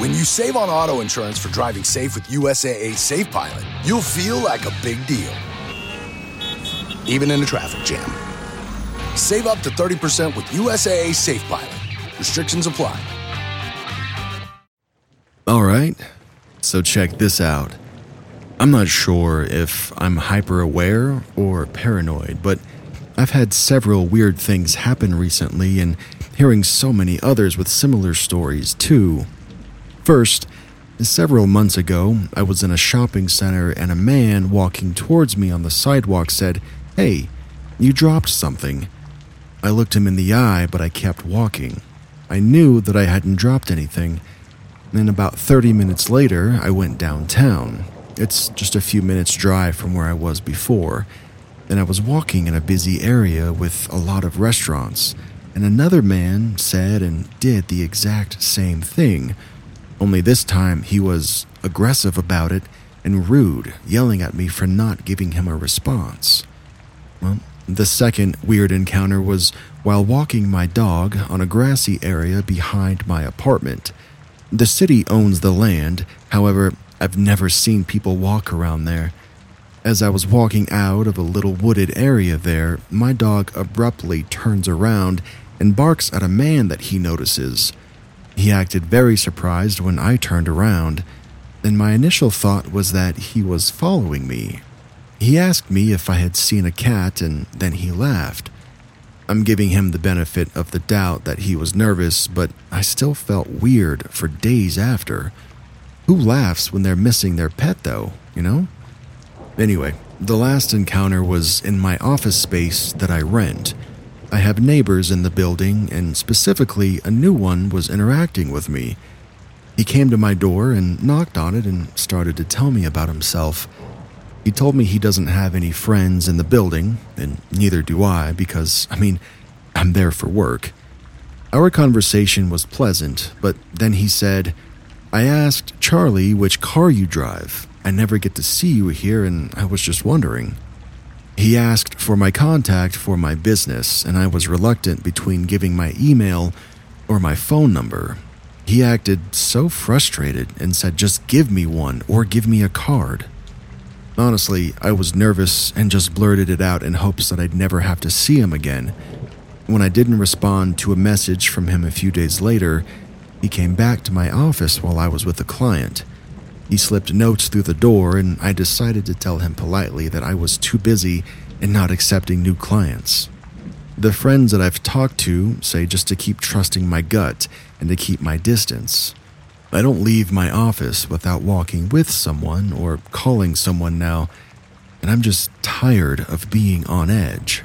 When you save on auto insurance for driving safe with USAA Safe Pilot, you'll feel like a big deal, even in a traffic jam. Save up to 30% with USAA Safe Pilot. Restrictions apply. All right, so check this out. I'm not sure if I'm hyper aware or paranoid, but I've had several weird things happen recently and hearing so many others with similar stories too. First, several months ago, I was in a shopping center and a man walking towards me on the sidewalk said, Hey, you dropped something. I looked him in the eye, but I kept walking. I knew that I hadn't dropped anything. Then, about 30 minutes later, I went downtown. It's just a few minutes' drive from where I was before. And I was walking in a busy area with a lot of restaurants, and another man said and did the exact same thing only this time he was aggressive about it and rude, yelling at me for not giving him a response. Well, the second weird encounter was while walking my dog on a grassy area behind my apartment. The city owns the land, however, I've never seen people walk around there. As I was walking out of a little wooded area there, my dog abruptly turns around and barks at a man that he notices. He acted very surprised when I turned around, and my initial thought was that he was following me. He asked me if I had seen a cat, and then he laughed. I'm giving him the benefit of the doubt that he was nervous, but I still felt weird for days after. Who laughs when they're missing their pet, though, you know? Anyway, the last encounter was in my office space that I rent. I have neighbors in the building, and specifically, a new one was interacting with me. He came to my door and knocked on it and started to tell me about himself. He told me he doesn't have any friends in the building, and neither do I, because, I mean, I'm there for work. Our conversation was pleasant, but then he said, I asked Charlie which car you drive. I never get to see you here, and I was just wondering. He asked for my contact for my business, and I was reluctant between giving my email or my phone number. He acted so frustrated and said, just give me one or give me a card. Honestly, I was nervous and just blurted it out in hopes that I'd never have to see him again. When I didn't respond to a message from him a few days later, he came back to my office while I was with a client. He slipped notes through the door, and I decided to tell him politely that I was too busy and not accepting new clients. The friends that I've talked to say just to keep trusting my gut and to keep my distance. I don't leave my office without walking with someone or calling someone now, and I'm just tired of being on edge.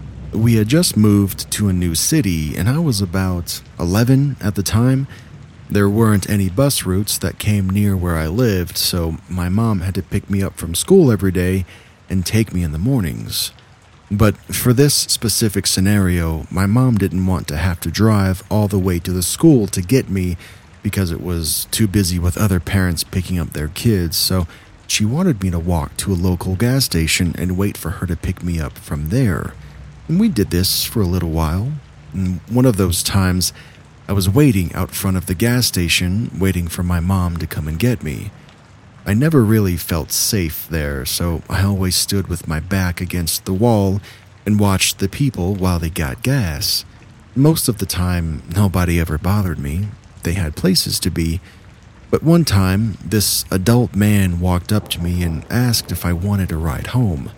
We had just moved to a new city, and I was about 11 at the time. There weren't any bus routes that came near where I lived, so my mom had to pick me up from school every day and take me in the mornings. But for this specific scenario, my mom didn't want to have to drive all the way to the school to get me because it was too busy with other parents picking up their kids, so she wanted me to walk to a local gas station and wait for her to pick me up from there. And we did this for a little while. And one of those times, I was waiting out front of the gas station, waiting for my mom to come and get me. I never really felt safe there, so I always stood with my back against the wall and watched the people while they got gas. Most of the time, nobody ever bothered me. They had places to be. But one time, this adult man walked up to me and asked if I wanted a ride home.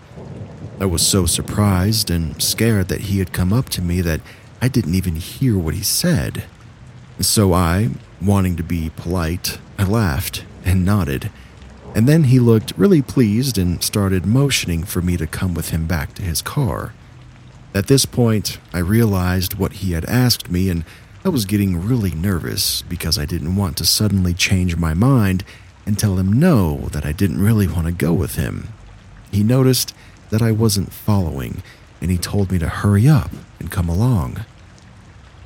I was so surprised and scared that he had come up to me that I didn't even hear what he said. So I, wanting to be polite, I laughed and nodded. And then he looked really pleased and started motioning for me to come with him back to his car. At this point, I realized what he had asked me, and I was getting really nervous because I didn't want to suddenly change my mind and tell him no, that I didn't really want to go with him. He noticed that I wasn't following, and he told me to hurry up and come along.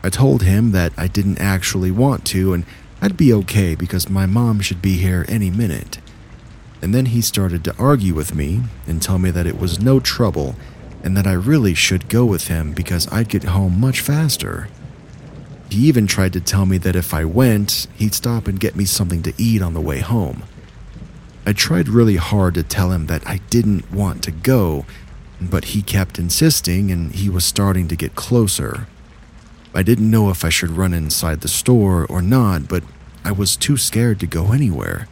I told him that I didn't actually want to, and I'd be okay because my mom should be here any minute. And then he started to argue with me and tell me that it was no trouble and that I really should go with him because I'd get home much faster. He even tried to tell me that if I went, he'd stop and get me something to eat on the way home. I tried really hard to tell him that I didn't want to go, but he kept insisting and he was starting to get closer. I didn't know if I should run inside the store or not, but I was too scared to go anywhere.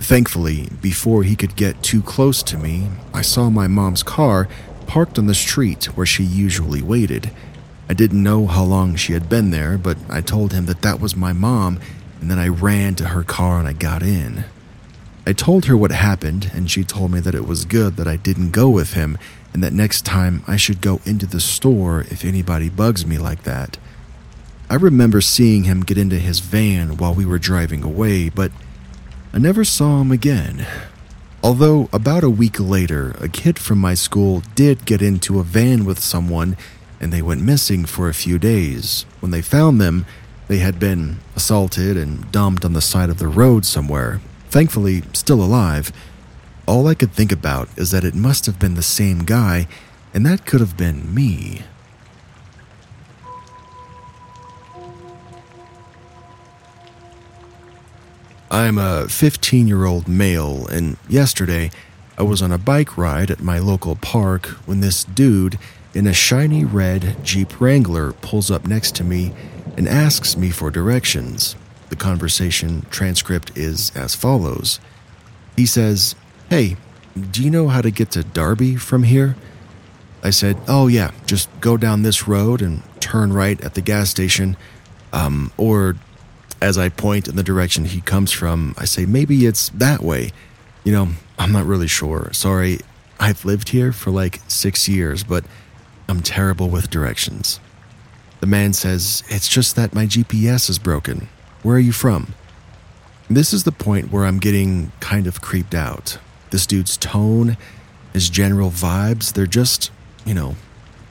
Thankfully, before he could get too close to me, I saw my mom's car parked on the street where she usually waited. I didn't know how long she had been there, but I told him that that was my mom, and then I ran to her car and I got in. I told her what happened, and she told me that it was good that I didn't go with him, and that next time I should go into the store if anybody bugs me like that. I remember seeing him get into his van while we were driving away, but I never saw him again. Although, about a week later, a kid from my school did get into a van with someone and they went missing for a few days. When they found them, they had been assaulted and dumped on the side of the road somewhere, thankfully, still alive. All I could think about is that it must have been the same guy, and that could have been me. I'm a 15 year old male, and yesterday I was on a bike ride at my local park when this dude in a shiny red Jeep Wrangler pulls up next to me and asks me for directions. The conversation transcript is as follows He says, Hey, do you know how to get to Darby from here? I said, Oh, yeah, just go down this road and turn right at the gas station. Um, or as I point in the direction he comes from, I say, maybe it's that way. You know, I'm not really sure. Sorry, I've lived here for like six years, but I'm terrible with directions. The man says, It's just that my GPS is broken. Where are you from? This is the point where I'm getting kind of creeped out. This dude's tone, his general vibes, they're just, you know,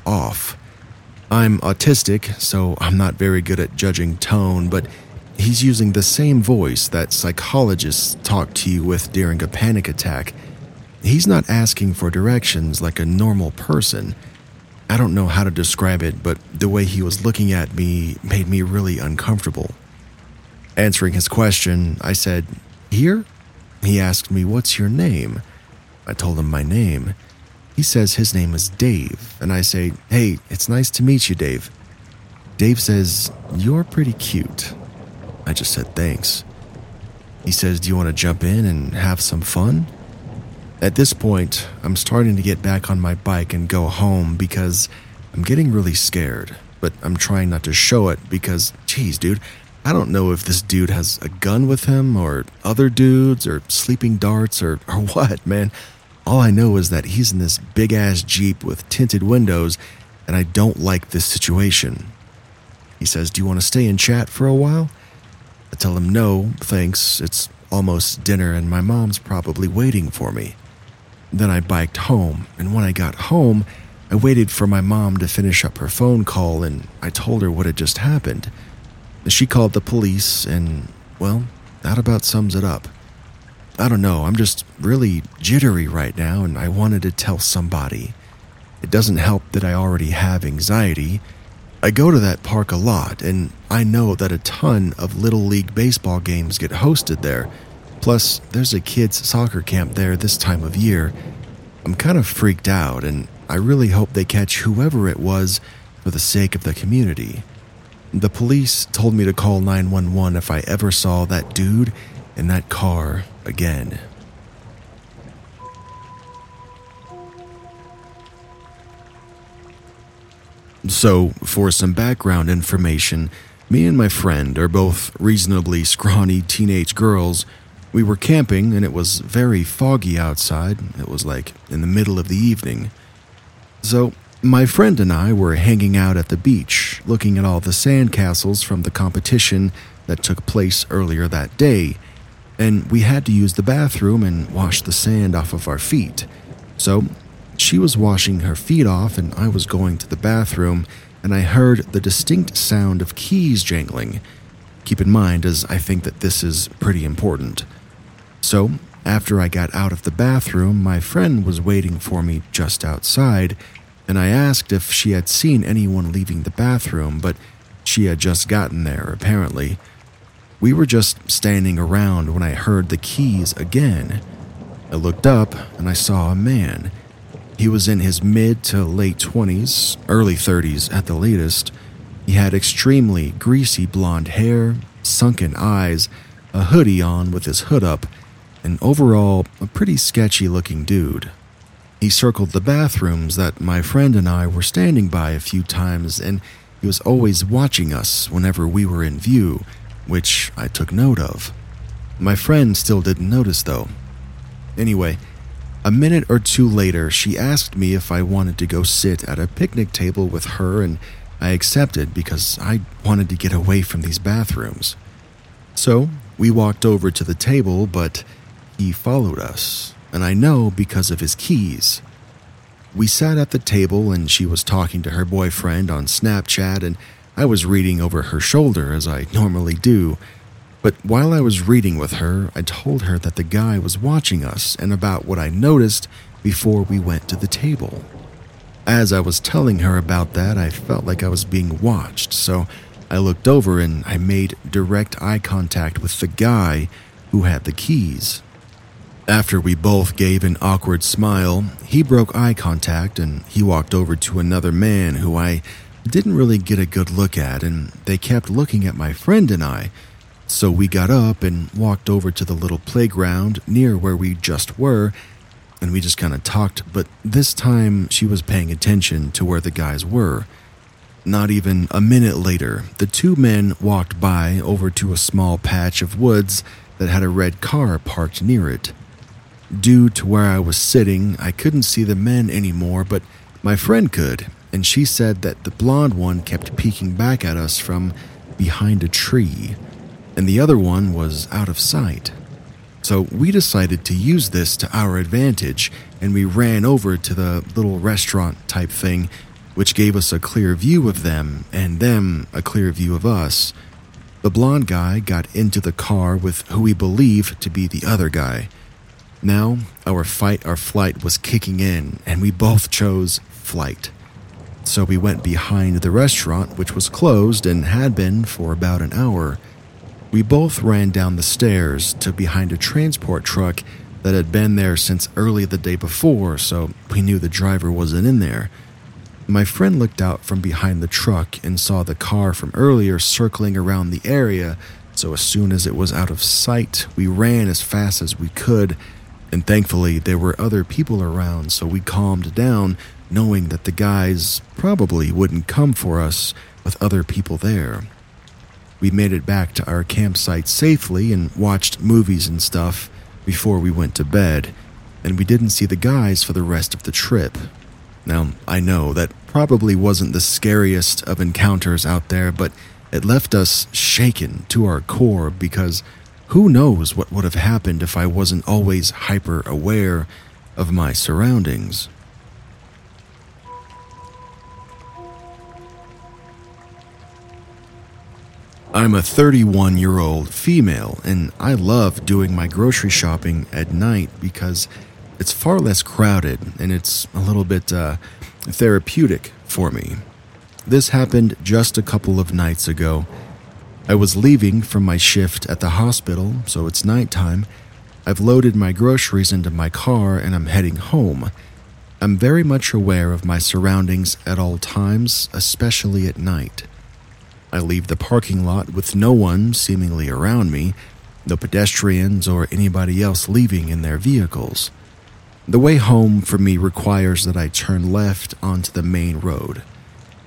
off. I'm autistic, so I'm not very good at judging tone, but he's using the same voice that psychologists talk to you with during a panic attack. He's not asking for directions like a normal person. I don't know how to describe it, but the way he was looking at me made me really uncomfortable. Answering his question, I said, Here? He asked me, What's your name? I told him my name. He says his name is Dave, and I say, Hey, it's nice to meet you, Dave. Dave says, You're pretty cute. I just said thanks. He says, Do you want to jump in and have some fun? At this point, I'm starting to get back on my bike and go home because I'm getting really scared, but I'm trying not to show it because, geez, dude, I don't know if this dude has a gun with him or other dudes or sleeping darts or, or what, man. All I know is that he's in this big ass Jeep with tinted windows, and I don't like this situation. He says, Do you want to stay and chat for a while? I tell him no, thanks. It's almost dinner and my mom's probably waiting for me. Then I biked home, and when I got home, I waited for my mom to finish up her phone call and I told her what had just happened. She called the police, and, well, that about sums it up. I don't know, I'm just really jittery right now, and I wanted to tell somebody. It doesn't help that I already have anxiety. I go to that park a lot, and I know that a ton of Little League baseball games get hosted there. Plus, there's a kids' soccer camp there this time of year. I'm kind of freaked out, and I really hope they catch whoever it was for the sake of the community. The police told me to call 911 if I ever saw that dude in that car again. So, for some background information, me and my friend are both reasonably scrawny teenage girls We were camping and it was very foggy outside. It was like in the middle of the evening. So, my friend and I were hanging out at the beach, looking at all the sandcastles from the competition that took place earlier that day, and we had to use the bathroom and wash the sand off of our feet. So, she was washing her feet off, and I was going to the bathroom, and I heard the distinct sound of keys jangling. Keep in mind, as I think that this is pretty important. So, after I got out of the bathroom, my friend was waiting for me just outside, and I asked if she had seen anyone leaving the bathroom, but she had just gotten there, apparently. We were just standing around when I heard the keys again. I looked up and I saw a man. He was in his mid to late 20s, early 30s at the latest. He had extremely greasy blonde hair, sunken eyes, a hoodie on with his hood up, and overall, a pretty sketchy looking dude. He circled the bathrooms that my friend and I were standing by a few times, and he was always watching us whenever we were in view, which I took note of. My friend still didn't notice, though. Anyway, a minute or two later, she asked me if I wanted to go sit at a picnic table with her, and I accepted because I wanted to get away from these bathrooms. So, we walked over to the table, but he followed us, and I know because of his keys. We sat at the table, and she was talking to her boyfriend on Snapchat, and I was reading over her shoulder as I normally do. But while I was reading with her, I told her that the guy was watching us and about what I noticed before we went to the table. As I was telling her about that, I felt like I was being watched, so I looked over and I made direct eye contact with the guy who had the keys. After we both gave an awkward smile, he broke eye contact and he walked over to another man who I didn't really get a good look at, and they kept looking at my friend and I. So we got up and walked over to the little playground near where we just were, and we just kind of talked, but this time she was paying attention to where the guys were. Not even a minute later, the two men walked by over to a small patch of woods that had a red car parked near it. Due to where I was sitting, I couldn't see the men anymore, but my friend could, and she said that the blonde one kept peeking back at us from behind a tree, and the other one was out of sight. So we decided to use this to our advantage, and we ran over to the little restaurant type thing, which gave us a clear view of them, and them a clear view of us. The blonde guy got into the car with who we believe to be the other guy. Now, our fight or flight was kicking in, and we both chose flight. So we went behind the restaurant, which was closed and had been for about an hour. We both ran down the stairs to behind a transport truck that had been there since early the day before, so we knew the driver wasn't in there. My friend looked out from behind the truck and saw the car from earlier circling around the area, so as soon as it was out of sight, we ran as fast as we could and thankfully, there were other people around, so we calmed down, knowing that the guys probably wouldn't come for us with other people there. We made it back to our campsite safely and watched movies and stuff before we went to bed, and we didn't see the guys for the rest of the trip. Now, I know that probably wasn't the scariest of encounters out there, but it left us shaken to our core because who knows what would have happened if I wasn't always hyper aware of my surroundings? I'm a 31 year old female, and I love doing my grocery shopping at night because it's far less crowded and it's a little bit uh, therapeutic for me. This happened just a couple of nights ago I was leaving from my shift at the hospital, so it's nighttime. I've loaded my groceries into my car and I'm heading home. I'm very much aware of my surroundings at all times, especially at night. I leave the parking lot with no one seemingly around me, no pedestrians or anybody else leaving in their vehicles. The way home for me requires that I turn left onto the main road.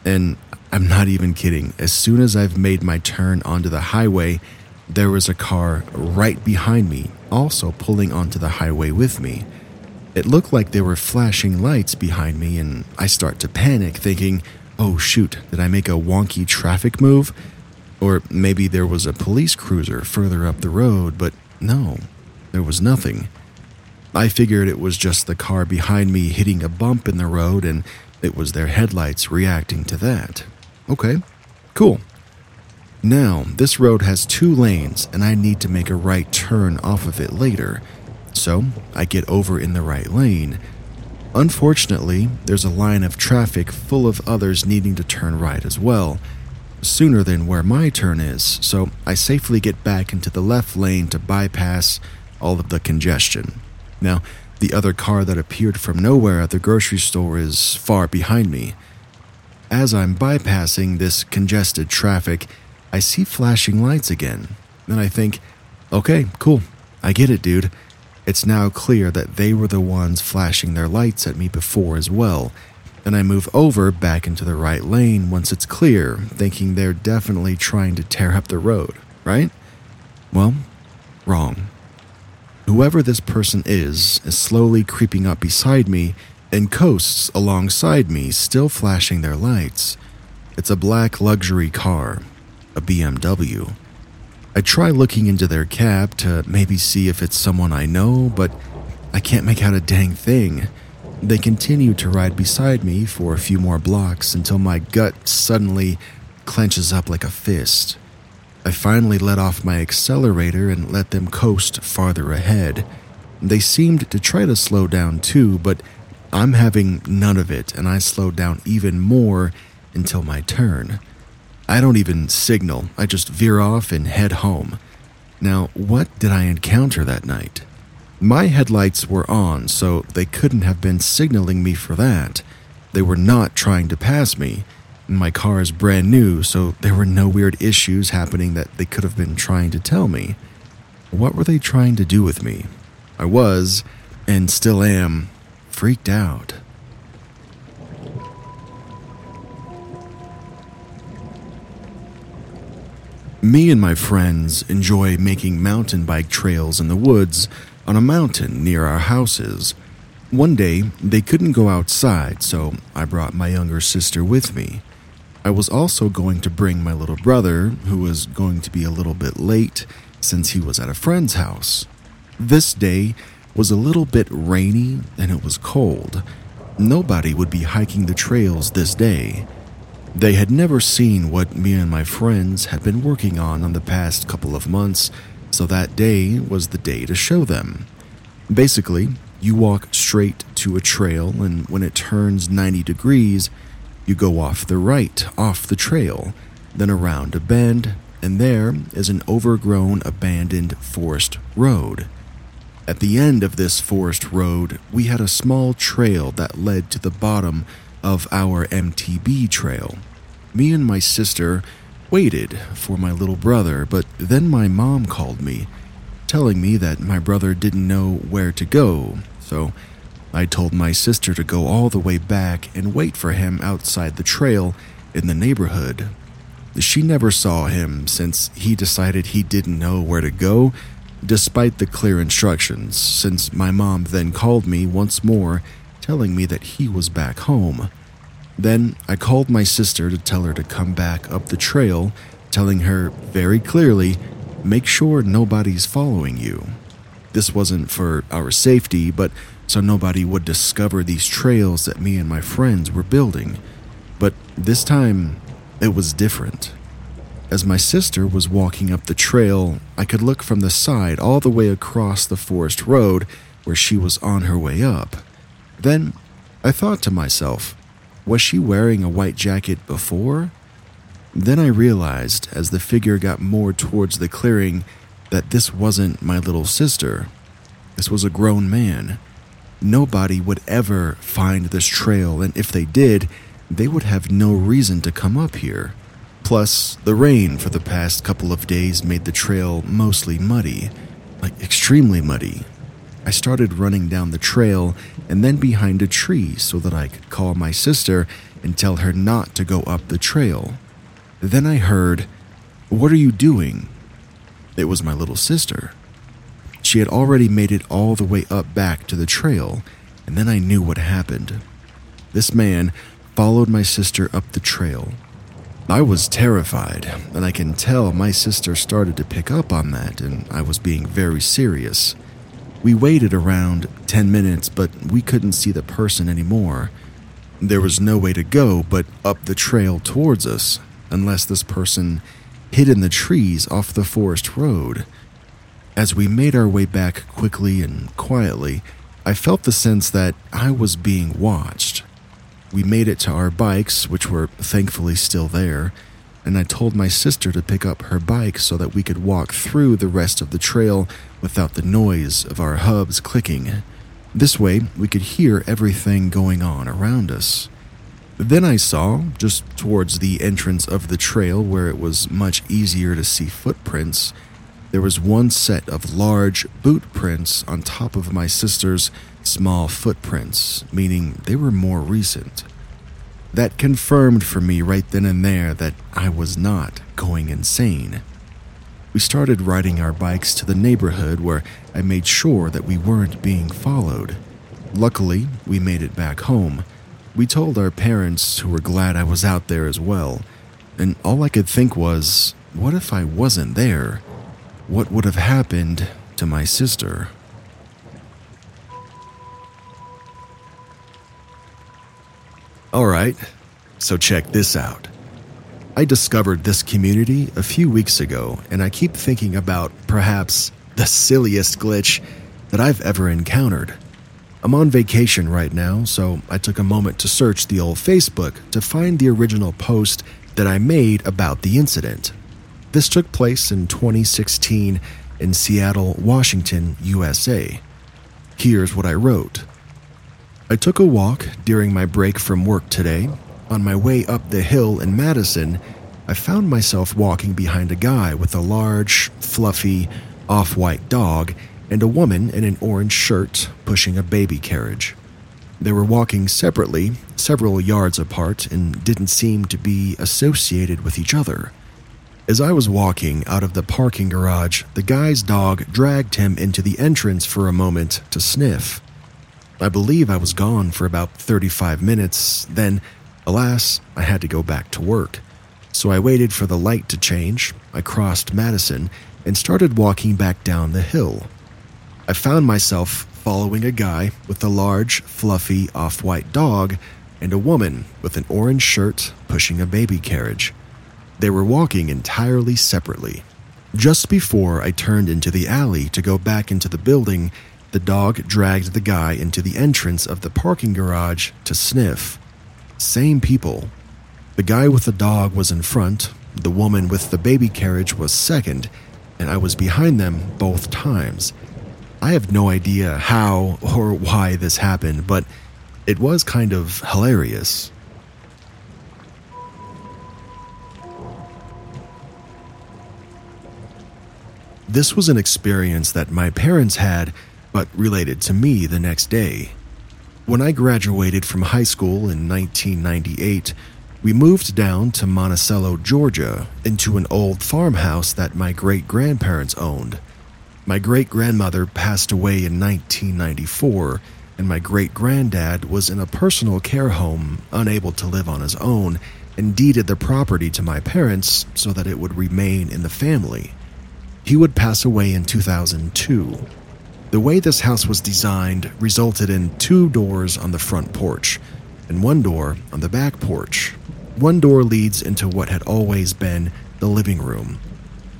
And I'm not even kidding. As soon as I've made my turn onto the highway, there was a car right behind me, also pulling onto the highway with me. It looked like there were flashing lights behind me, and I start to panic, thinking, oh shoot, did I make a wonky traffic move? Or maybe there was a police cruiser further up the road, but no, there was nothing. I figured it was just the car behind me hitting a bump in the road and it was their headlights reacting to that. Okay, cool. Now, this road has two lanes and I need to make a right turn off of it later. So, I get over in the right lane. Unfortunately, there's a line of traffic full of others needing to turn right as well, sooner than where my turn is, so I safely get back into the left lane to bypass all of the congestion. Now, the other car that appeared from nowhere at the grocery store is far behind me. As I'm bypassing this congested traffic, I see flashing lights again. And I think, okay, cool, I get it, dude. It's now clear that they were the ones flashing their lights at me before as well. And I move over back into the right lane once it's clear, thinking they're definitely trying to tear up the road, right? Well, wrong. Whoever this person is is slowly creeping up beside me and coasts alongside me, still flashing their lights. It's a black luxury car, a BMW. I try looking into their cab to maybe see if it's someone I know, but I can't make out a dang thing. They continue to ride beside me for a few more blocks until my gut suddenly clenches up like a fist. I finally let off my accelerator and let them coast farther ahead. They seemed to try to slow down too, but I'm having none of it, and I slow down even more until my turn. I don't even signal, I just veer off and head home. Now, what did I encounter that night? My headlights were on, so they couldn't have been signaling me for that. They were not trying to pass me. My car is brand new, so there were no weird issues happening that they could have been trying to tell me. What were they trying to do with me? I was, and still am, freaked out. Me and my friends enjoy making mountain bike trails in the woods on a mountain near our houses. One day, they couldn't go outside, so I brought my younger sister with me. I was also going to bring my little brother, who was going to be a little bit late since he was at a friend's house. This day was a little bit rainy and it was cold. Nobody would be hiking the trails this day. They had never seen what me and my friends had been working on on the past couple of months, so that day was the day to show them. Basically, you walk straight to a trail, and when it turns 90 degrees, you go off the right, off the trail, then around a bend, and there is an overgrown, abandoned forest road. At the end of this forest road, we had a small trail that led to the bottom of our MTB trail. Me and my sister waited for my little brother, but then my mom called me, telling me that my brother didn't know where to go, so I told my sister to go all the way back and wait for him outside the trail in the neighborhood. She never saw him since he decided he didn't know where to go, despite the clear instructions, since my mom then called me once more, telling me that he was back home. Then I called my sister to tell her to come back up the trail, telling her very clearly make sure nobody's following you. This wasn't for our safety, but so nobody would discover these trails that me and my friends were building. But this time, it was different. As my sister was walking up the trail, I could look from the side all the way across the forest road where she was on her way up. Then I thought to myself, was she wearing a white jacket before? Then I realized, as the figure got more towards the clearing, that this wasn't my little sister. This was a grown man. Nobody would ever find this trail, and if they did, they would have no reason to come up here. Plus, the rain for the past couple of days made the trail mostly muddy, like extremely muddy. I started running down the trail and then behind a tree so that I could call my sister and tell her not to go up the trail. Then I heard, What are you doing? It was my little sister. She had already made it all the way up back to the trail, and then I knew what happened. This man followed my sister up the trail. I was terrified, and I can tell my sister started to pick up on that, and I was being very serious. We waited around 10 minutes, but we couldn't see the person anymore. There was no way to go but up the trail towards us, unless this person hid in the trees off the forest road. As we made our way back quickly and quietly, I felt the sense that I was being watched. We made it to our bikes, which were thankfully still there, and I told my sister to pick up her bike so that we could walk through the rest of the trail without the noise of our hubs clicking. This way, we could hear everything going on around us. Then I saw, just towards the entrance of the trail where it was much easier to see footprints, there was one set of large boot prints on top of my sister's small footprints, meaning they were more recent. That confirmed for me right then and there that I was not going insane. We started riding our bikes to the neighborhood where I made sure that we weren't being followed. Luckily, we made it back home. We told our parents, who were glad I was out there as well, and all I could think was, what if I wasn't there? What would have happened to my sister? Alright, so check this out. I discovered this community a few weeks ago, and I keep thinking about perhaps the silliest glitch that I've ever encountered. I'm on vacation right now, so I took a moment to search the old Facebook to find the original post that I made about the incident. This took place in 2016 in Seattle, Washington, USA. Here's what I wrote I took a walk during my break from work today. On my way up the hill in Madison, I found myself walking behind a guy with a large, fluffy, off white dog and a woman in an orange shirt pushing a baby carriage. They were walking separately, several yards apart, and didn't seem to be associated with each other. As I was walking out of the parking garage, the guy's dog dragged him into the entrance for a moment to sniff. I believe I was gone for about 35 minutes, then, alas, I had to go back to work. So I waited for the light to change, I crossed Madison, and started walking back down the hill. I found myself following a guy with a large, fluffy, off white dog and a woman with an orange shirt pushing a baby carriage. They were walking entirely separately. Just before I turned into the alley to go back into the building, the dog dragged the guy into the entrance of the parking garage to sniff. Same people. The guy with the dog was in front, the woman with the baby carriage was second, and I was behind them both times. I have no idea how or why this happened, but it was kind of hilarious. This was an experience that my parents had, but related to me the next day. When I graduated from high school in 1998, we moved down to Monticello, Georgia, into an old farmhouse that my great grandparents owned. My great grandmother passed away in 1994, and my great granddad was in a personal care home, unable to live on his own, and deeded the property to my parents so that it would remain in the family. He would pass away in 2002. The way this house was designed resulted in two doors on the front porch and one door on the back porch. One door leads into what had always been the living room.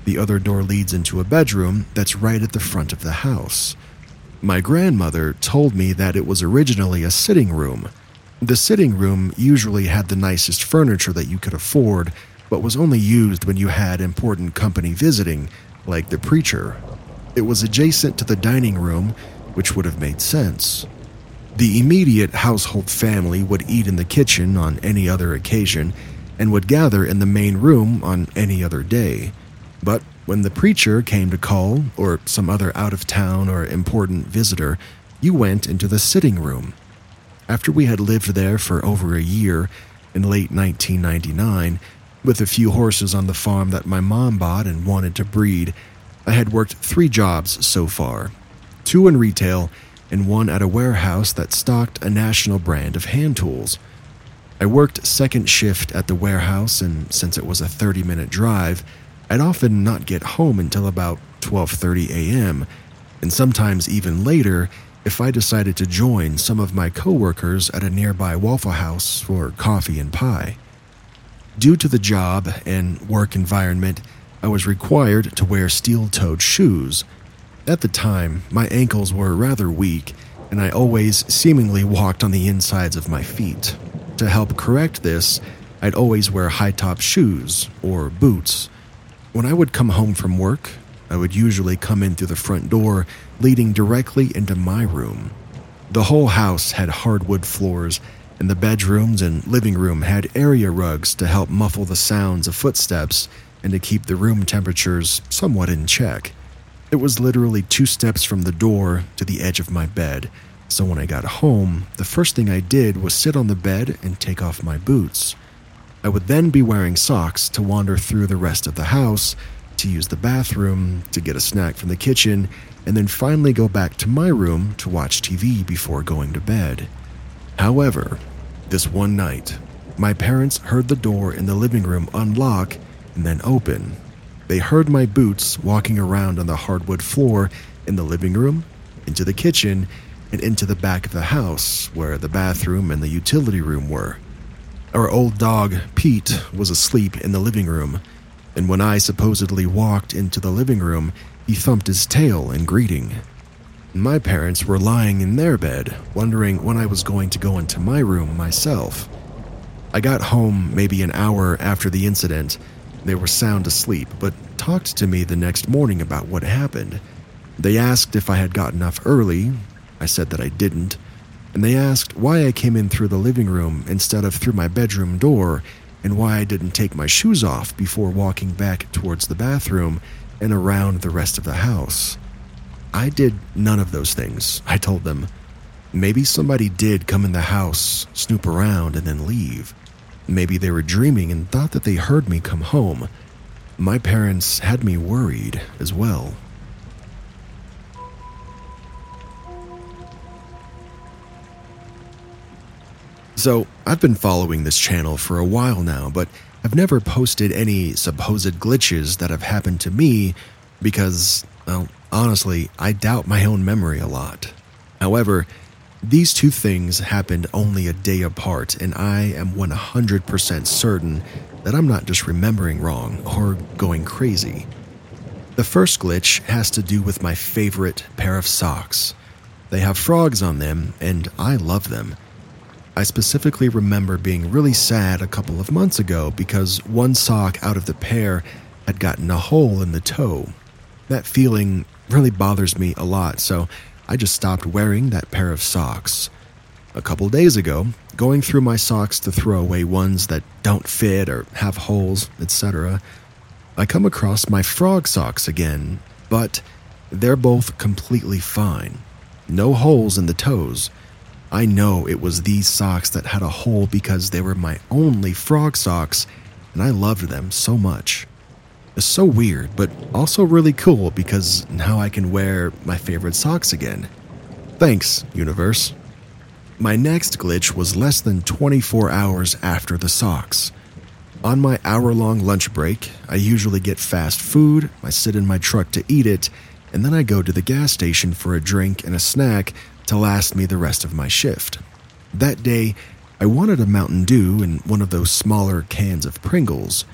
The other door leads into a bedroom that's right at the front of the house. My grandmother told me that it was originally a sitting room. The sitting room usually had the nicest furniture that you could afford, but was only used when you had important company visiting, like the preacher. It was adjacent to the dining room, which would have made sense. The immediate household family would eat in the kitchen on any other occasion and would gather in the main room on any other day. But when the preacher came to call, or some other out of town or important visitor, you went into the sitting room. After we had lived there for over a year, in late 1999, with a few horses on the farm that my mom bought and wanted to breed, I had worked three jobs so far two in retail and one at a warehouse that stocked a national brand of hand tools. I worked second shift at the warehouse, and since it was a 30 minute drive, I'd often not get home until about 12:30 a.m., and sometimes even later if I decided to join some of my coworkers at a nearby Waffle House for coffee and pie. Due to the job and work environment, I was required to wear steel toed shoes. At the time, my ankles were rather weak, and I always seemingly walked on the insides of my feet. To help correct this, I'd always wear high top shoes or boots. When I would come home from work, I would usually come in through the front door leading directly into my room. The whole house had hardwood floors, and the bedrooms and living room had area rugs to help muffle the sounds of footsteps and to keep the room temperatures somewhat in check. It was literally two steps from the door to the edge of my bed, so when I got home, the first thing I did was sit on the bed and take off my boots. I would then be wearing socks to wander through the rest of the house, to use the bathroom, to get a snack from the kitchen, and then finally go back to my room to watch TV before going to bed. However, this one night, my parents heard the door in the living room unlock and then open. They heard my boots walking around on the hardwood floor in the living room, into the kitchen, and into the back of the house where the bathroom and the utility room were. Our old dog, Pete, was asleep in the living room, and when I supposedly walked into the living room, he thumped his tail in greeting. My parents were lying in their bed, wondering when I was going to go into my room myself. I got home maybe an hour after the incident. They were sound asleep, but talked to me the next morning about what happened. They asked if I had gotten up early. I said that I didn't. And they asked why I came in through the living room instead of through my bedroom door, and why I didn't take my shoes off before walking back towards the bathroom and around the rest of the house. I did none of those things, I told them. Maybe somebody did come in the house, snoop around, and then leave. Maybe they were dreaming and thought that they heard me come home. My parents had me worried as well. So, I've been following this channel for a while now, but I've never posted any supposed glitches that have happened to me because, well, honestly, I doubt my own memory a lot. However, these two things happened only a day apart, and I am 100% certain that I'm not just remembering wrong or going crazy. The first glitch has to do with my favorite pair of socks. They have frogs on them, and I love them. I specifically remember being really sad a couple of months ago because one sock out of the pair had gotten a hole in the toe. That feeling really bothers me a lot, so I just stopped wearing that pair of socks. A couple days ago, going through my socks to throw away ones that don't fit or have holes, etc., I come across my frog socks again, but they're both completely fine. No holes in the toes I know it was these socks that had a hole because they were my only frog socks, and I loved them so much. It's so weird, but also really cool because now I can wear my favorite socks again. Thanks, universe. My next glitch was less than 24 hours after the socks. On my hour long lunch break, I usually get fast food, I sit in my truck to eat it, and then I go to the gas station for a drink and a snack to last me the rest of my shift. That day, I wanted a Mountain Dew and one of those smaller cans of Pringles.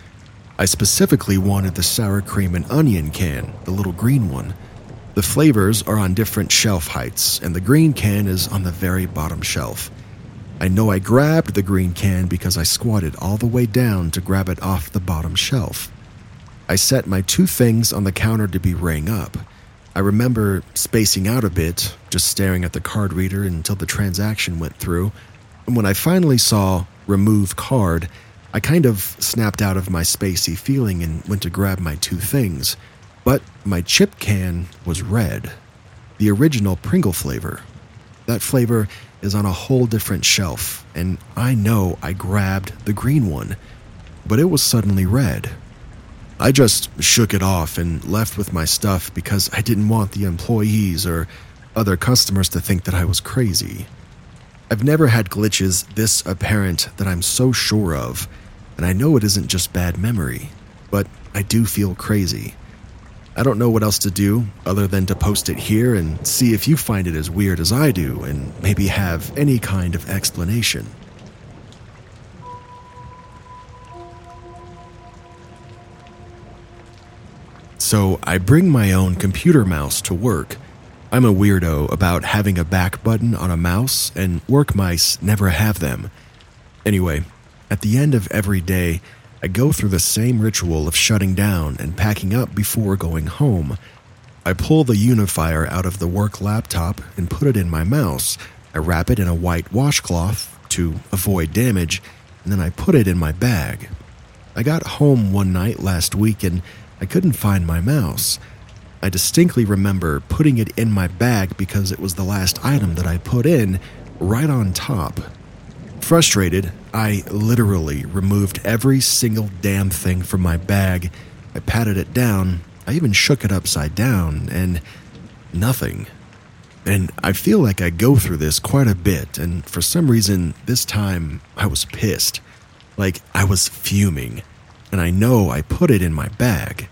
I specifically wanted the sour cream and onion can, the little green one. The flavors are on different shelf heights, and the green can is on the very bottom shelf. I know I grabbed the green can because I squatted all the way down to grab it off the bottom shelf. I set my two things on the counter to be rang up. I remember spacing out a bit, just staring at the card reader until the transaction went through. And when I finally saw remove card, I kind of snapped out of my spacey feeling and went to grab my two things. But my chip can was red. The original Pringle flavor. That flavor is on a whole different shelf, and I know I grabbed the green one, but it was suddenly red. I just shook it off and left with my stuff because I didn't want the employees or other customers to think that I was crazy. I've never had glitches this apparent that I'm so sure of, and I know it isn't just bad memory, but I do feel crazy. I don't know what else to do other than to post it here and see if you find it as weird as I do and maybe have any kind of explanation. So I bring my own computer mouse to work. I'm a weirdo about having a back button on a mouse, and work mice never have them. Anyway, at the end of every day, I go through the same ritual of shutting down and packing up before going home. I pull the unifier out of the work laptop and put it in my mouse. I wrap it in a white washcloth to avoid damage, and then I put it in my bag. I got home one night last week and I couldn't find my mouse. I distinctly remember putting it in my bag because it was the last item that I put in, right on top. Frustrated, I literally removed every single damn thing from my bag. I patted it down, I even shook it upside down, and nothing. And I feel like I go through this quite a bit, and for some reason, this time I was pissed. Like I was fuming and I know I put it in my bag.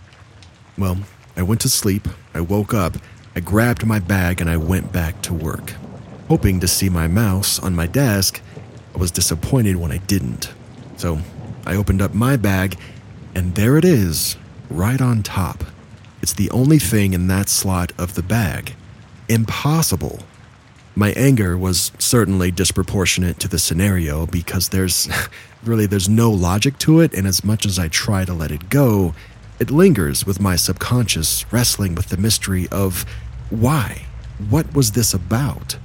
Well, I went to sleep, I woke up, I grabbed my bag, and I went back to work. Hoping to see my mouse on my desk, I was disappointed when I didn't. So I opened up my bag, and there it is, right on top. It's the only thing in that slot of the bag. Impossible. My anger was certainly disproportionate to the scenario because there's really there's no logic to it and as much as I try to let it go, it lingers with my subconscious wrestling with the mystery of why? What was this about?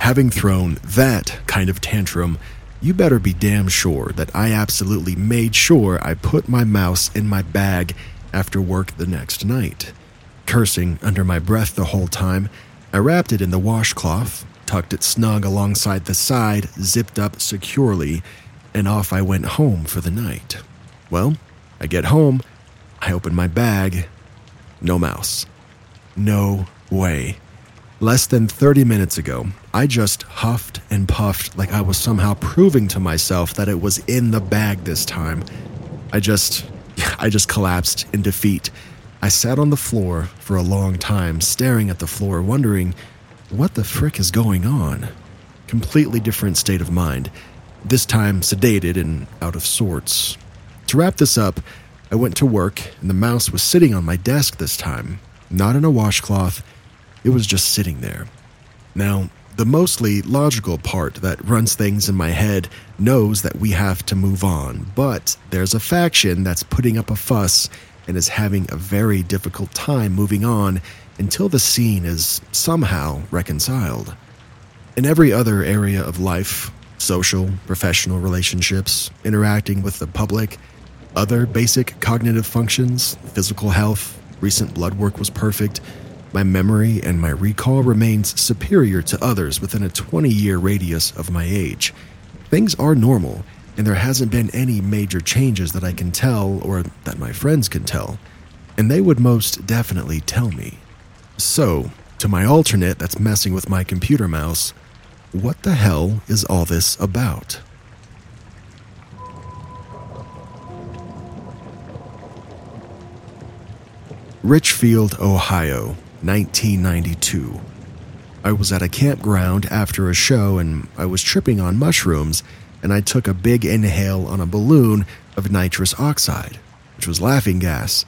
Having thrown that kind of tantrum, you better be damn sure that I absolutely made sure I put my mouse in my bag after work the next night. Cursing under my breath the whole time, I wrapped it in the washcloth, tucked it snug alongside the side, zipped up securely, and off I went home for the night. Well, I get home, I open my bag, no mouse. No way. Less than 30 minutes ago, I just huffed and puffed like I was somehow proving to myself that it was in the bag this time. I just I just collapsed in defeat I sat on the floor for a long time, staring at the floor, wondering what the frick is going on. Completely different state of mind, this time sedated and out of sorts. To wrap this up, I went to work, and the mouse was sitting on my desk this time, not in a washcloth, it was just sitting there. Now, the mostly logical part that runs things in my head knows that we have to move on, but there's a faction that's putting up a fuss and is having a very difficult time moving on until the scene is somehow reconciled. In every other area of life, social, professional relationships, interacting with the public, other basic cognitive functions, physical health, recent blood work was perfect, my memory and my recall remains superior to others within a 20 year radius of my age. Things are normal, and there hasn't been any major changes that I can tell or that my friends can tell, and they would most definitely tell me. So, to my alternate that's messing with my computer mouse, what the hell is all this about? Richfield, Ohio, 1992. I was at a campground after a show and I was tripping on mushrooms and I took a big inhale on a balloon of nitrous oxide, which was laughing gas.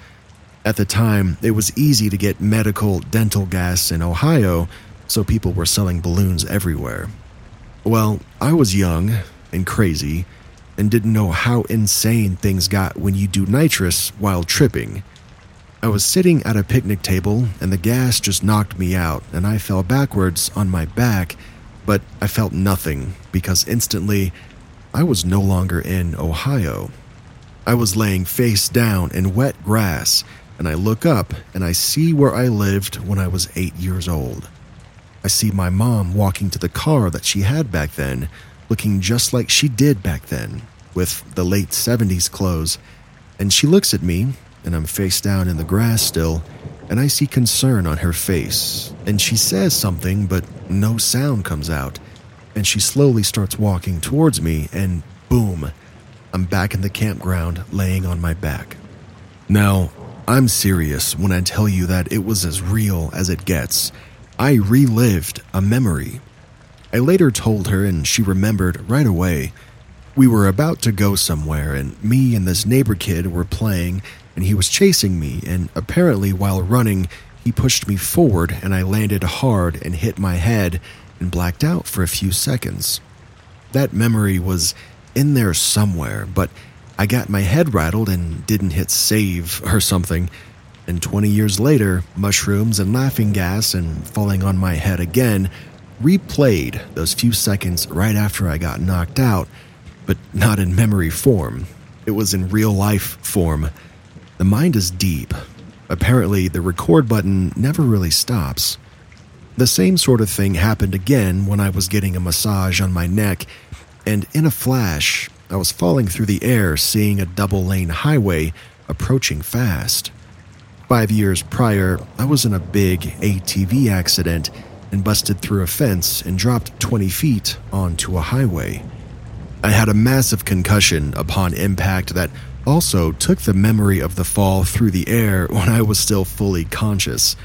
At the time, it was easy to get medical dental gas in Ohio, so people were selling balloons everywhere. Well, I was young and crazy and didn't know how insane things got when you do nitrous while tripping. I was sitting at a picnic table and the gas just knocked me out and I fell backwards on my back, but I felt nothing because instantly I was no longer in Ohio. I was laying face down in wet grass, and I look up and I see where I lived when I was eight years old. I see my mom walking to the car that she had back then, looking just like she did back then, with the late 70s clothes, and she looks at me and I'm face down in the grass still, and I see concern on her face, and she says something, but no sound comes out, and she slowly starts walking towards me, and boom, I'm back in the campground laying on my back. Now, I'm serious when I tell you that it was as real as it gets. I relived a memory. I later told her, and she remembered right away. We were about to go somewhere, and me and this neighbor kid were playing, and he was chasing me, and apparently, while running, he pushed me forward, and I landed hard and hit my head and blacked out for a few seconds. That memory was in there somewhere, but I got my head rattled and didn't hit save or something. And 20 years later, mushrooms and laughing gas and falling on my head again replayed those few seconds right after I got knocked out, but not in memory form. It was in real life form. The mind is deep. Apparently, the record button never really stops. The same sort of thing happened again when I was getting a massage on my neck, and in a flash, I was falling through the air, seeing a double lane highway approaching fast. Five years prior, I was in a big ATV accident and busted through a fence and dropped 20 feet onto a highway. I had a massive concussion upon impact that also took the memory of the fall through the air when I was still fully conscious.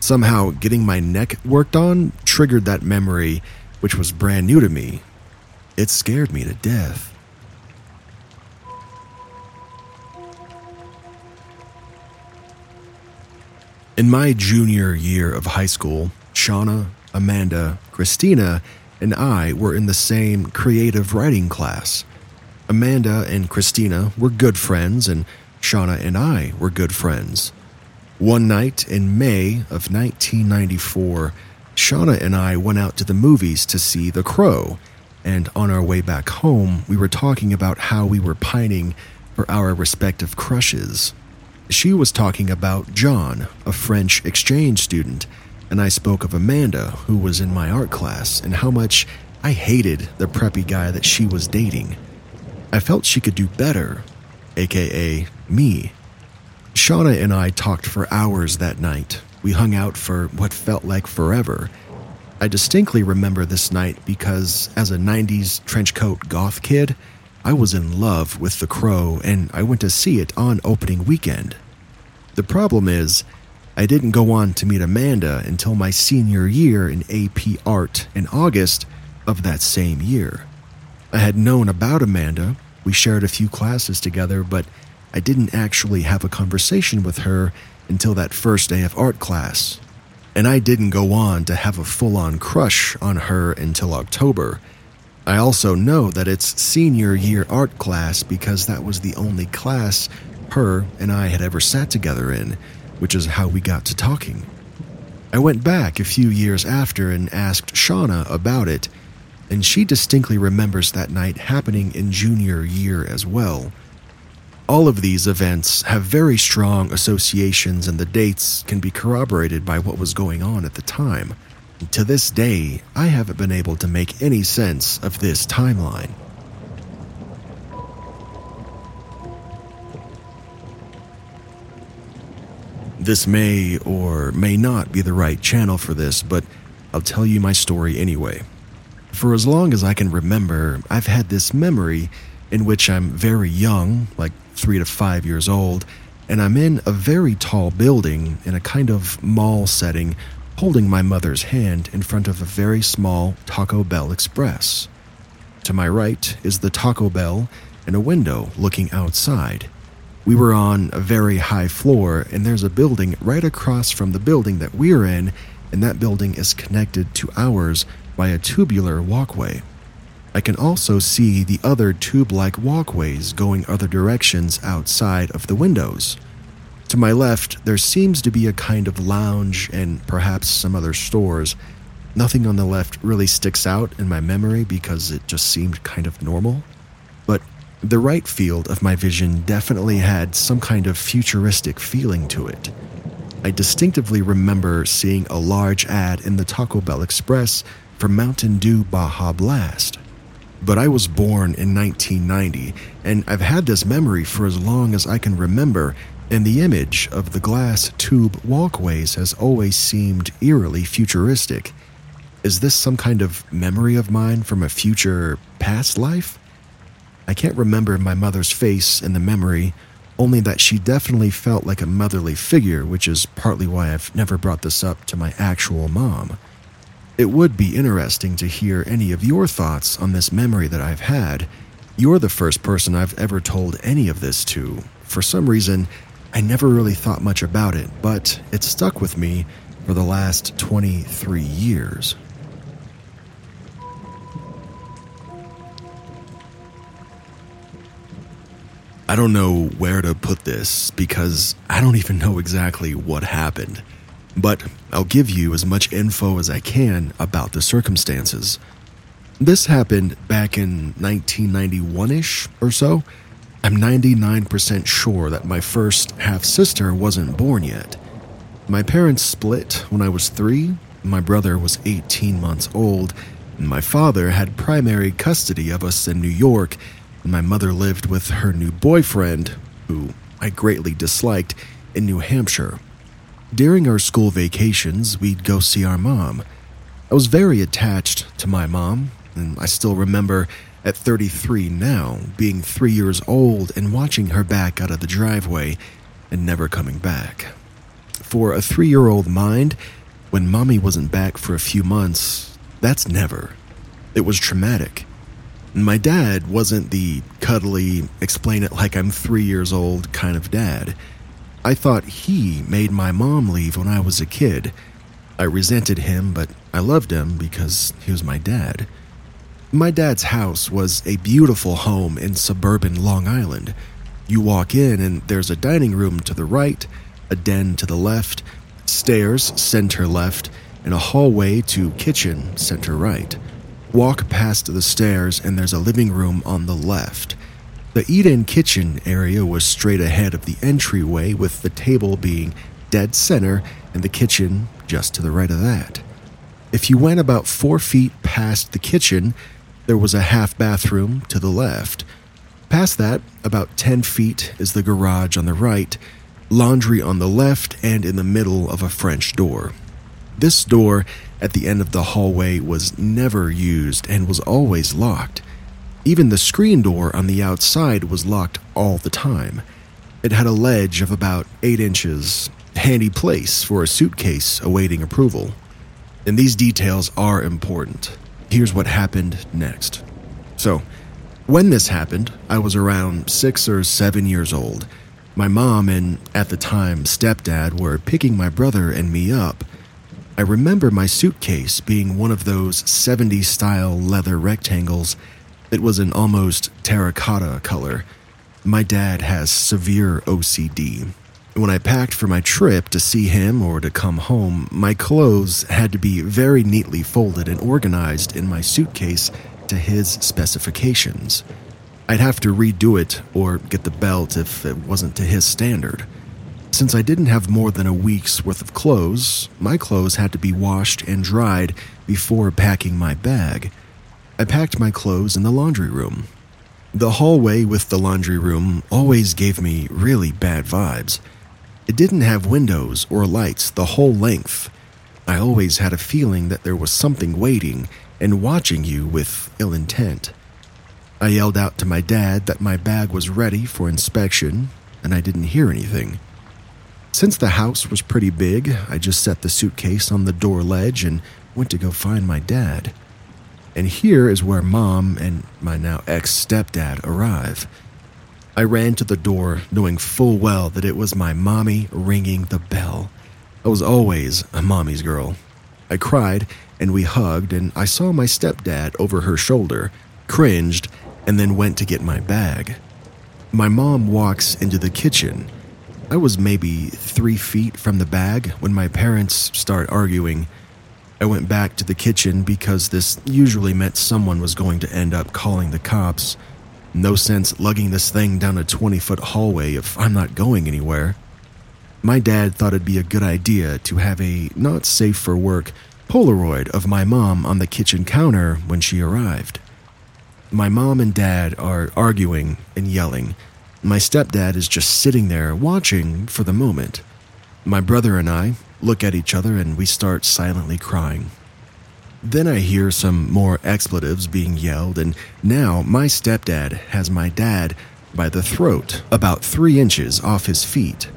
Somehow, getting my neck worked on triggered that memory, which was brand new to me. It scared me to death. In my junior year of high school, Shauna, Amanda, Christina, and I were in the same creative writing class. Amanda and Christina were good friends, and Shauna and I were good friends. One night in May of 1994, Shauna and I went out to the movies to see The Crow, and on our way back home, we were talking about how we were pining for our respective crushes. She was talking about John, a French exchange student, and I spoke of Amanda, who was in my art class, and how much I hated the preppy guy that she was dating. I felt she could do better, aka me. Shauna and I talked for hours that night. We hung out for what felt like forever. I distinctly remember this night because, as a 90s trenchcoat goth kid, I was in love with The Crow and I went to see it on opening weekend. The problem is, I didn't go on to meet Amanda until my senior year in AP Art in August of that same year. I had known about Amanda, we shared a few classes together, but I didn't actually have a conversation with her until that first day of art class. And I didn't go on to have a full on crush on her until October. I also know that it's senior year art class because that was the only class her and I had ever sat together in, which is how we got to talking. I went back a few years after and asked Shauna about it, and she distinctly remembers that night happening in junior year as well. All of these events have very strong associations, and the dates can be corroborated by what was going on at the time. To this day, I haven't been able to make any sense of this timeline. This may or may not be the right channel for this, but I'll tell you my story anyway. For as long as I can remember, I've had this memory in which I'm very young, like three to five years old, and I'm in a very tall building in a kind of mall setting holding my mother's hand in front of a very small Taco Bell Express. To my right is the Taco Bell and a window looking outside. We were on a very high floor, and there's a building right across from the building that we're in, and that building is connected to ours by a tubular walkway. I can also see the other tube like walkways going other directions outside of the windows. To my left, there seems to be a kind of lounge and perhaps some other stores. Nothing on the left really sticks out in my memory because it just seemed kind of normal. But the right field of my vision definitely had some kind of futuristic feeling to it. I distinctively remember seeing a large ad in the Taco Bell Express for Mountain Dew Baja Blast. But I was born in 1990, and I've had this memory for as long as I can remember, and the image of the glass tube walkways has always seemed eerily futuristic. Is this some kind of memory of mine from a future past life? I can't remember my mother's face in the memory, only that she definitely felt like a motherly figure, which is partly why I've never brought this up to my actual mom. It would be interesting to hear any of your thoughts on this memory that I've had. You're the first person I've ever told any of this to. For some reason, I never really thought much about it, but it stuck with me for the last 23 years. I don't know where to put this because I don't even know exactly what happened. But I'll give you as much info as I can about the circumstances. This happened back in 1991 ish or so. I'm 99% sure that my first half sister wasn't born yet. My parents split when I was three, my brother was 18 months old, and my father had primary custody of us in New York and my mother lived with her new boyfriend, who I greatly disliked, in New Hampshire. During our school vacations, we'd go see our mom. I was very attached to my mom, and I still remember at 33 now being three years old and watching her back out of the driveway and never coming back. For a three year old mind, when mommy wasn't back for a few months, that's never. It was traumatic. And My dad wasn't the cuddly, explain it like I'm three years old kind of dad. I thought he made my mom leave when I was a kid. I resented him, but I loved him because he was my dad. My dad's house was a beautiful home in suburban Long Island. You walk in, and there's a dining room to the right, a den to the left, stairs center left, and a hallway to kitchen center right. Walk past the stairs, and there's a living room on the left. The eat in kitchen area was straight ahead of the entryway, with the table being dead center and the kitchen just to the right of that. If you went about four feet past the kitchen, there was a half bathroom to the left. Past that, about 10 feet, is the garage on the right, laundry on the left, and in the middle of a French door. This door at the end of the hallway was never used and was always locked. Even the screen door on the outside was locked all the time. It had a ledge of about 8 inches, handy place for a suitcase awaiting approval. And these details are important. Here's what happened next. So, when this happened, I was around six or seven years old. My mom and, at the time, stepdad were picking my brother and me up I remember my suitcase being one of those 70s style leather rectangles that was an almost terracotta color. My dad has severe OCD. When I packed for my trip to see him or to come home, my clothes had to be very neatly folded and organized in my suitcase to his specifications. I'd have to redo it or get the belt if it wasn't to his standard. Since I didn't have more than a week's worth of clothes, my clothes had to be washed and dried before packing my bag. I packed my clothes in the laundry room. The hallway with the laundry room always gave me really bad vibes. It didn't have windows or lights the whole length. I always had a feeling that there was something waiting and watching you with ill intent. I yelled out to my dad that my bag was ready for inspection, and I didn't hear anything. Since the house was pretty big, I just set the suitcase on the door ledge and went to go find my dad. And here is where mom and my now ex stepdad arrive. I ran to the door, knowing full well that it was my mommy ringing the bell. I was always a mommy's girl. I cried, and we hugged, and I saw my stepdad over her shoulder, cringed, and then went to get my bag. My mom walks into the kitchen I was maybe three feet from the bag when my parents start arguing. I went back to the kitchen because this usually meant someone was going to end up calling the cops. No sense lugging this thing down a 20 foot hallway if I'm not going anywhere. My dad thought it'd be a good idea to have a not safe for work Polaroid of my mom on the kitchen counter when she arrived. My mom and dad are arguing and yelling My stepdad is just sitting there watching for the moment. My brother and I look at each other and we start silently crying. Then I hear some more expletives being yelled, and now my stepdad has my dad by the throat, about three inches off his feet.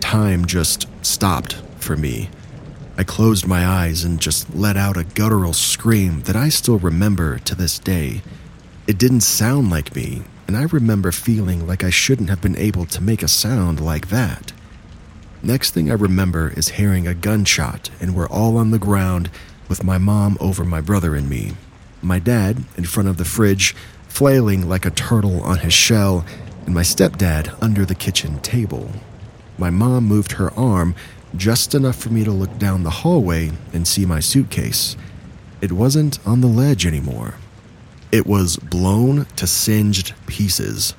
Time just stopped for me. I closed my eyes and just let out a guttural scream that I still remember to this day. It didn't sound like me, and I remember feeling like I shouldn't have been able to make a sound like that. Next thing I remember is hearing a gunshot, and we're all on the ground with my mom over my brother and me. My dad in front of the fridge, flailing like a turtle on his shell, and my stepdad under the kitchen table. My mom moved her arm just enough for me to look down the hallway and see my suitcase. It wasn't on the ledge anymore. It was blown to singed pieces.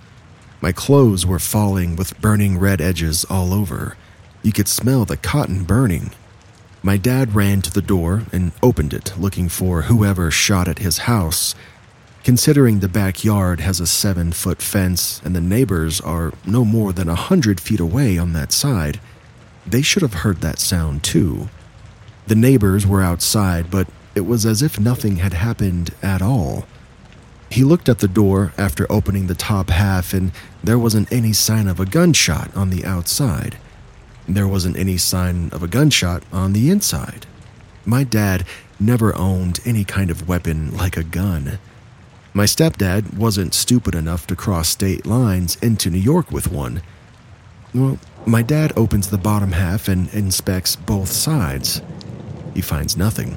My clothes were falling with burning red edges all over. You could smell the cotton burning. My dad ran to the door and opened it, looking for whoever shot at his house. Considering the backyard has a seven foot fence and the neighbors are no more than a hundred feet away on that side, they should have heard that sound too. The neighbors were outside, but it was as if nothing had happened at all. He looked at the door after opening the top half, and there wasn't any sign of a gunshot on the outside. There wasn't any sign of a gunshot on the inside. My dad never owned any kind of weapon like a gun. My stepdad wasn't stupid enough to cross state lines into New York with one. Well, my dad opens the bottom half and inspects both sides. He finds nothing.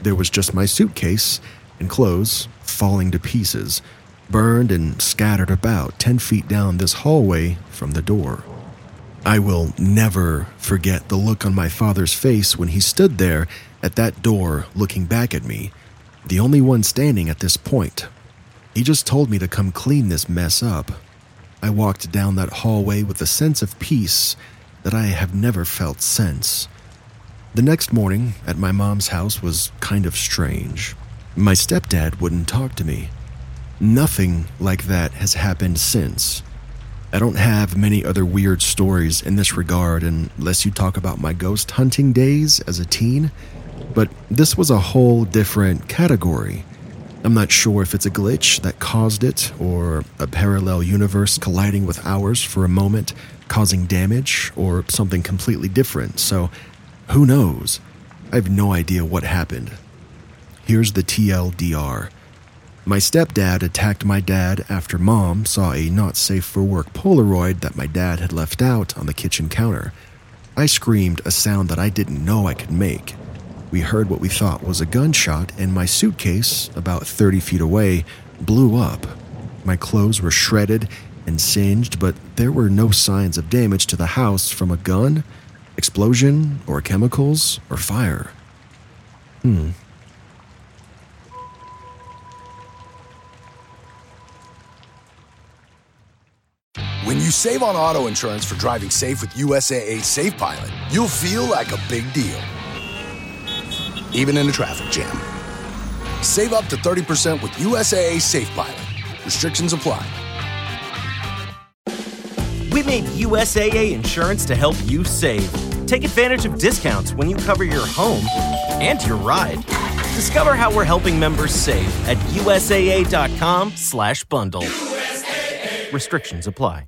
There was just my suitcase and clothes falling to pieces, burned and scattered about 10 feet down this hallway from the door. I will never forget the look on my father's face when he stood there at that door looking back at me, the only one standing at this point. He just told me to come clean this mess up. I walked down that hallway with a sense of peace that I have never felt since. The next morning at my mom's house was kind of strange. My stepdad wouldn't talk to me. Nothing like that has happened since. I don't have many other weird stories in this regard unless you talk about my ghost hunting days as a teen, but this was a whole different category. I'm not sure if it's a glitch that caused it or a parallel universe colliding with ours for a moment, causing damage, or something completely different, so who knows? I have no idea what happened. Here's the TLDR. My stepdad attacked my dad after mom saw a not safe for work Polaroid that my dad had left out on the kitchen counter. I screamed a sound that I didn't know I could make. We heard what we thought was a gunshot, and my suitcase, about 30 feet away, blew up. My clothes were shredded and singed, but there were no signs of damage to the house from a gun, explosion, or chemicals, or fire. Hmm. You save on auto insurance for driving safe with USAA Safe Pilot, you'll feel like a big deal, even in a traffic jam. Save up to 30% with USAA Safe Pilot. Restrictions apply. We made USAA insurance to help you save. Take advantage of discounts when you cover your home and your ride. Discover how we're helping members save at USAA.com/bundle. Restrictions apply.